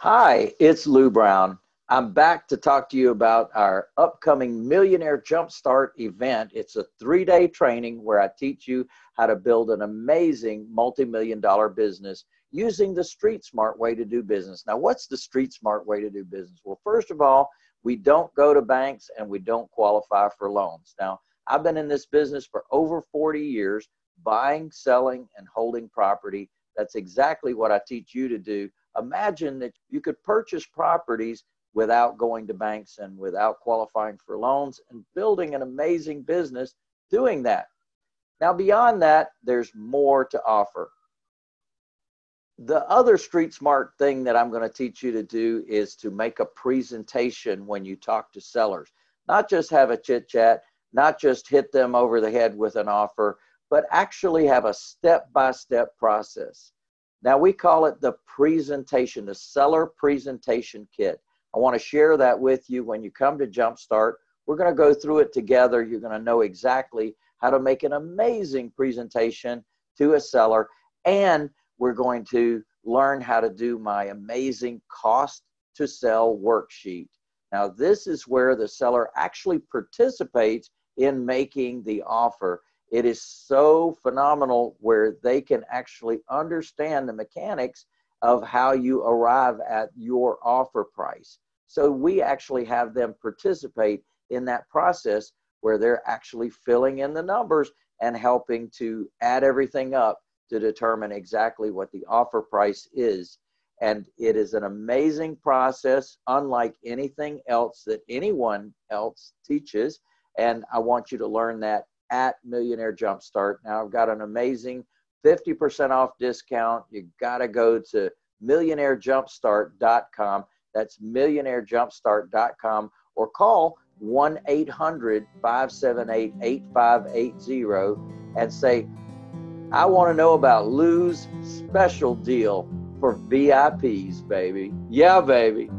Hi, it's Lou Brown. I'm back to talk to you about our upcoming Millionaire Jumpstart event. It's a three day training where I teach you how to build an amazing multi million dollar business using the street smart way to do business. Now, what's the street smart way to do business? Well, first of all, we don't go to banks and we don't qualify for loans. Now, I've been in this business for over 40 years, buying, selling, and holding property. That's exactly what I teach you to do imagine that you could purchase properties without going to banks and without qualifying for loans and building an amazing business doing that. Now, beyond that, there's more to offer. The other street smart thing that I'm going to teach you to do is to make a presentation when you talk to sellers, not just have a chit chat, not just hit them over the head with an offer, but actually have a step by step process. Now we call it the presentation, the seller presentation kit. I want to share that with you when you come to Jumpstart. We're going to go through it together. You're going to know exactly how to make an amazing presentation to a seller. And we're going to learn how to do my amazing cost to sell worksheet. Now, this is where the seller actually participates in making the offer it is so phenomenal where they can actually understand the mechanics of how you arrive at your offer price. So we actually have them participate in that process where they're actually filling in the numbers and helping to add everything up to determine exactly what the offer price is. And it is an amazing process, unlike anything else that anyone else teaches. And I want you to learn that at Millionaire Jumpstart. Now I've got an amazing 50% off discount. You got to go to millionairejumpstart.com. That's millionairejumpstart.com or call 1 800 578 8580 and say, I want to know about Lou's special deal for VIPs, baby. Yeah, baby.